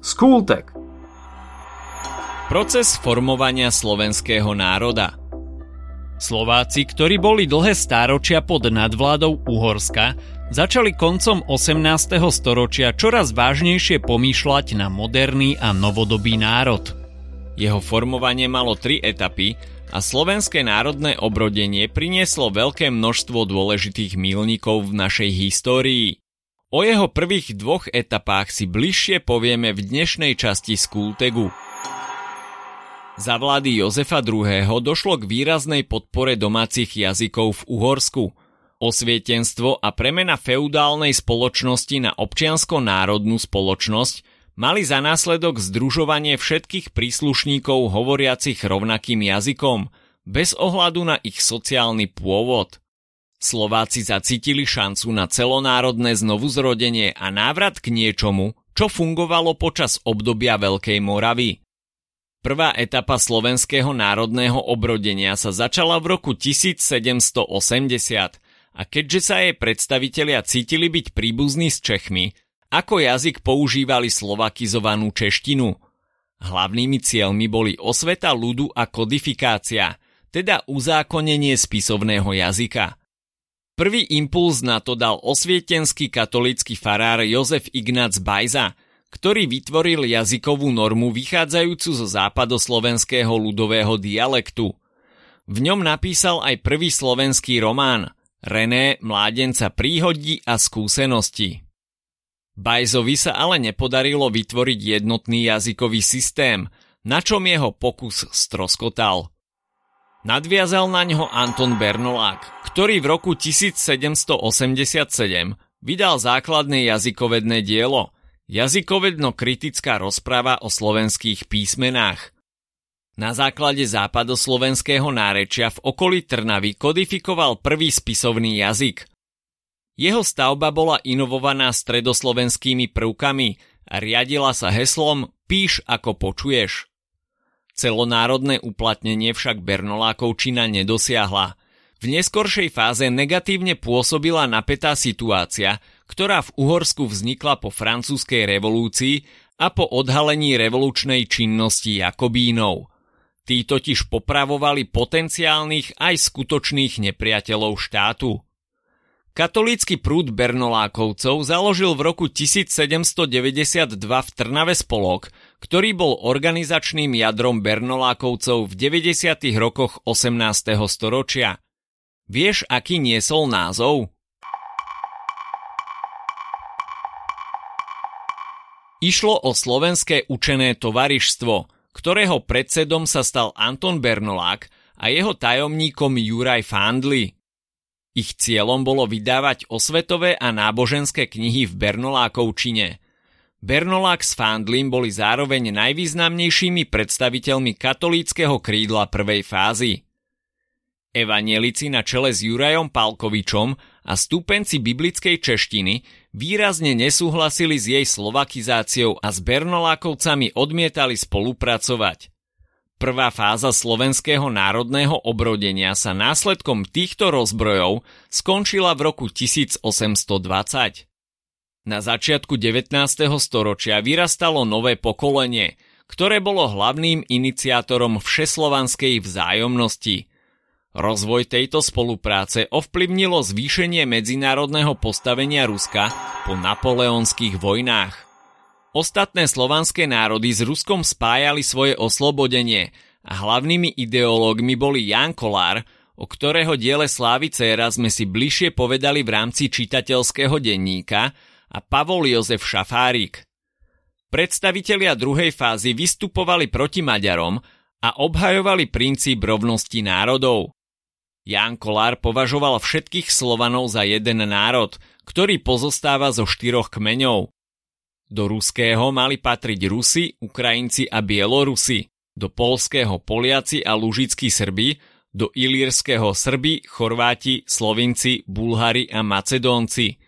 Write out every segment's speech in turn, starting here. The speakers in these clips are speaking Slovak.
Skultek. Proces formovania slovenského národa Slováci, ktorí boli dlhé stáročia pod nadvládou Uhorska, začali koncom 18. storočia čoraz vážnejšie pomýšľať na moderný a novodobý národ. Jeho formovanie malo tri etapy a slovenské národné obrodenie prinieslo veľké množstvo dôležitých mílnikov v našej histórii. O jeho prvých dvoch etapách si bližšie povieme v dnešnej časti Skultegu. Za vlády Jozefa II. došlo k výraznej podpore domácich jazykov v Uhorsku – Osvietenstvo a premena feudálnej spoločnosti na občiansko-národnú spoločnosť mali za následok združovanie všetkých príslušníkov hovoriacich rovnakým jazykom, bez ohľadu na ich sociálny pôvod. Slováci zacítili šancu na celonárodné znovuzrodenie a návrat k niečomu, čo fungovalo počas obdobia Veľkej Moravy. Prvá etapa slovenského národného obrodenia sa začala v roku 1780 a keďže sa jej predstavitelia cítili byť príbuzní s Čechmi, ako jazyk používali slovakizovanú češtinu. Hlavnými cieľmi boli osveta ľudu a kodifikácia, teda uzákonenie spisovného jazyka. Prvý impuls na to dal osvietenský katolícky farár Jozef Ignác Bajza, ktorý vytvoril jazykovú normu vychádzajúcu zo západoslovenského ľudového dialektu. V ňom napísal aj prvý slovenský román – René mládenca príhodí a skúsenosti. Bajzovi sa ale nepodarilo vytvoriť jednotný jazykový systém, na čom jeho pokus stroskotal. Nadviazal na ňo Anton Bernolák, ktorý v roku 1787 vydal základné jazykovedné dielo Jazykovedno-kritická rozprava o slovenských písmenách – na základe západoslovenského nárečia v okolí Trnavy kodifikoval prvý spisovný jazyk. Jeho stavba bola inovovaná stredoslovenskými prvkami a riadila sa heslom Píš ako počuješ. Celonárodné uplatnenie však Bernolákovčina nedosiahla. V neskoršej fáze negatívne pôsobila napätá situácia, ktorá v Uhorsku vznikla po francúzskej revolúcii a po odhalení revolučnej činnosti Jakobínov. Tí totiž popravovali potenciálnych aj skutočných nepriateľov štátu. Katolícky prúd Bernolákovcov založil v roku 1792 v Trnave spolok, ktorý bol organizačným jadrom Bernolákovcov v 90. rokoch 18. storočia. Vieš, aký niesol názov? Išlo o slovenské učené tovarištvo – ktorého predsedom sa stal Anton Bernolák a jeho tajomníkom Juraj Fandli. Ich cieľom bolo vydávať osvetové a náboženské knihy v Bernolákovčine. Bernolák s Fandlim boli zároveň najvýznamnejšími predstaviteľmi katolíckého krídla prvej fázy. Evanielici na čele s Jurajom Palkovičom a stúpenci biblickej češtiny výrazne nesúhlasili s jej slovakizáciou a s Bernolákovcami odmietali spolupracovať. Prvá fáza slovenského národného obrodenia sa následkom týchto rozbrojov skončila v roku 1820. Na začiatku 19. storočia vyrastalo nové pokolenie, ktoré bolo hlavným iniciátorom všeslovanskej vzájomnosti – Rozvoj tejto spolupráce ovplyvnilo zvýšenie medzinárodného postavenia Ruska po napoleonských vojnách. Ostatné slovanské národy s Ruskom spájali svoje oslobodenie a hlavnými ideológmi boli Jan Kolár, o ktorého diele Slávice raz sme si bližšie povedali v rámci čitateľského denníka, a Pavol Jozef Šafárik. Predstavitelia druhej fázy vystupovali proti Maďarom a obhajovali princíp rovnosti národov. Ján Kolár považoval všetkých Slovanov za jeden národ, ktorý pozostáva zo štyroch kmeňov. Do ruského mali patriť Rusi, Ukrajinci a Bielorusi, do polského Poliaci a Lužickí Srbi, do ilírskeho Srbi, Chorváti, Slovinci, Bulhári a Macedónci.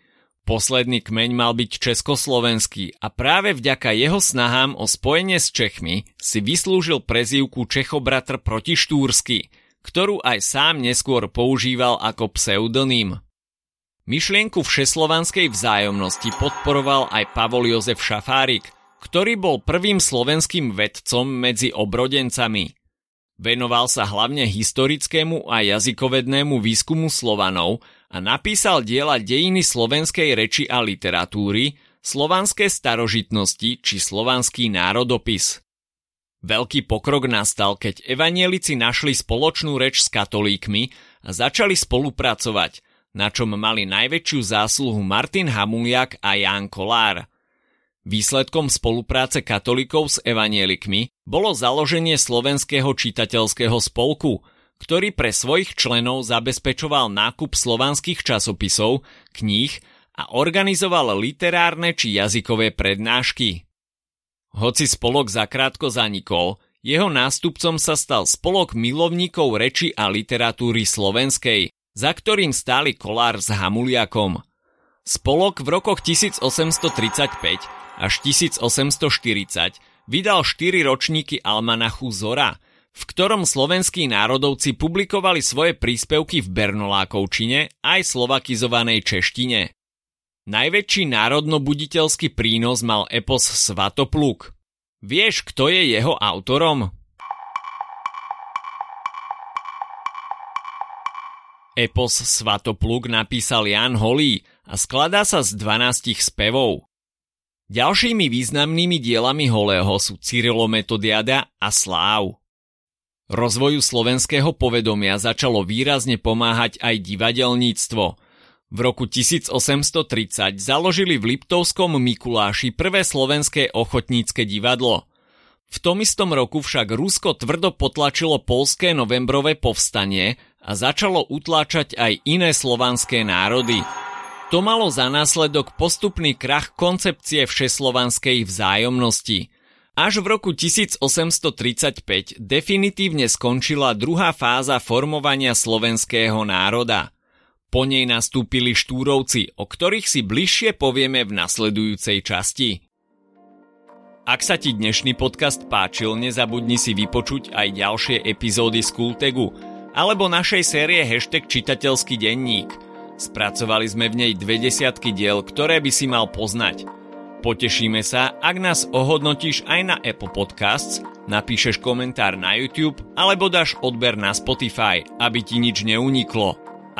Posledný kmeň mal byť československý a práve vďaka jeho snahám o spojenie s Čechmi si vyslúžil prezývku Čechobratr protištúrsky – ktorú aj sám neskôr používal ako pseudonym. Myšlienku všeslovanskej vzájomnosti podporoval aj Pavol Jozef Šafárik, ktorý bol prvým slovenským vedcom medzi obrodencami. Venoval sa hlavne historickému a jazykovednému výskumu Slovanov a napísal diela dejiny slovenskej reči a literatúry, slovanské starožitnosti či slovanský národopis. Veľký pokrok nastal, keď evanielici našli spoločnú reč s katolíkmi a začali spolupracovať, na čom mali najväčšiu zásluhu Martin Hamuliak a Ján Kolár – Výsledkom spolupráce katolíkov s evanielikmi bolo založenie slovenského čitateľského spolku, ktorý pre svojich členov zabezpečoval nákup slovanských časopisov, kníh a organizoval literárne či jazykové prednášky. Hoci spolok zakrátko zanikol, jeho nástupcom sa stal spolok milovníkov reči a literatúry slovenskej, za ktorým stáli Kolár s Hamuliakom. Spolok v rokoch 1835 až 1840 vydal 4 ročníky almanachu Zora, v ktorom slovenskí národovci publikovali svoje príspevky v bernolákovčine aj slovakizovanej češtine. Najväčší národnobuditeľský prínos mal epos Svatopluk. Vieš, kto je jeho autorom? Epos Svatopluk napísal Jan Holý a skladá sa z 12 spevov. Ďalšími významnými dielami Holého sú Cyrilometodiada a Sláv. Rozvoju slovenského povedomia začalo výrazne pomáhať aj divadelníctvo. V roku 1830 založili v Liptovskom Mikuláši prvé slovenské ochotnícke divadlo. V tom istom roku však Rusko tvrdo potlačilo polské novembrové povstanie a začalo utláčať aj iné slovanské národy – to malo za následok postupný krach koncepcie všeslovanskej vzájomnosti. Až v roku 1835 definitívne skončila druhá fáza formovania slovenského národa. Po nej nastúpili štúrovci, o ktorých si bližšie povieme v nasledujúcej časti. Ak sa ti dnešný podcast páčil, nezabudni si vypočuť aj ďalšie epizódy z Kultegu alebo našej série hashtag čitateľský denník – Spracovali sme v nej dve desiatky diel, ktoré by si mal poznať. Potešíme sa, ak nás ohodnotíš aj na Apple Podcasts, napíšeš komentár na YouTube alebo dáš odber na Spotify, aby ti nič neuniklo.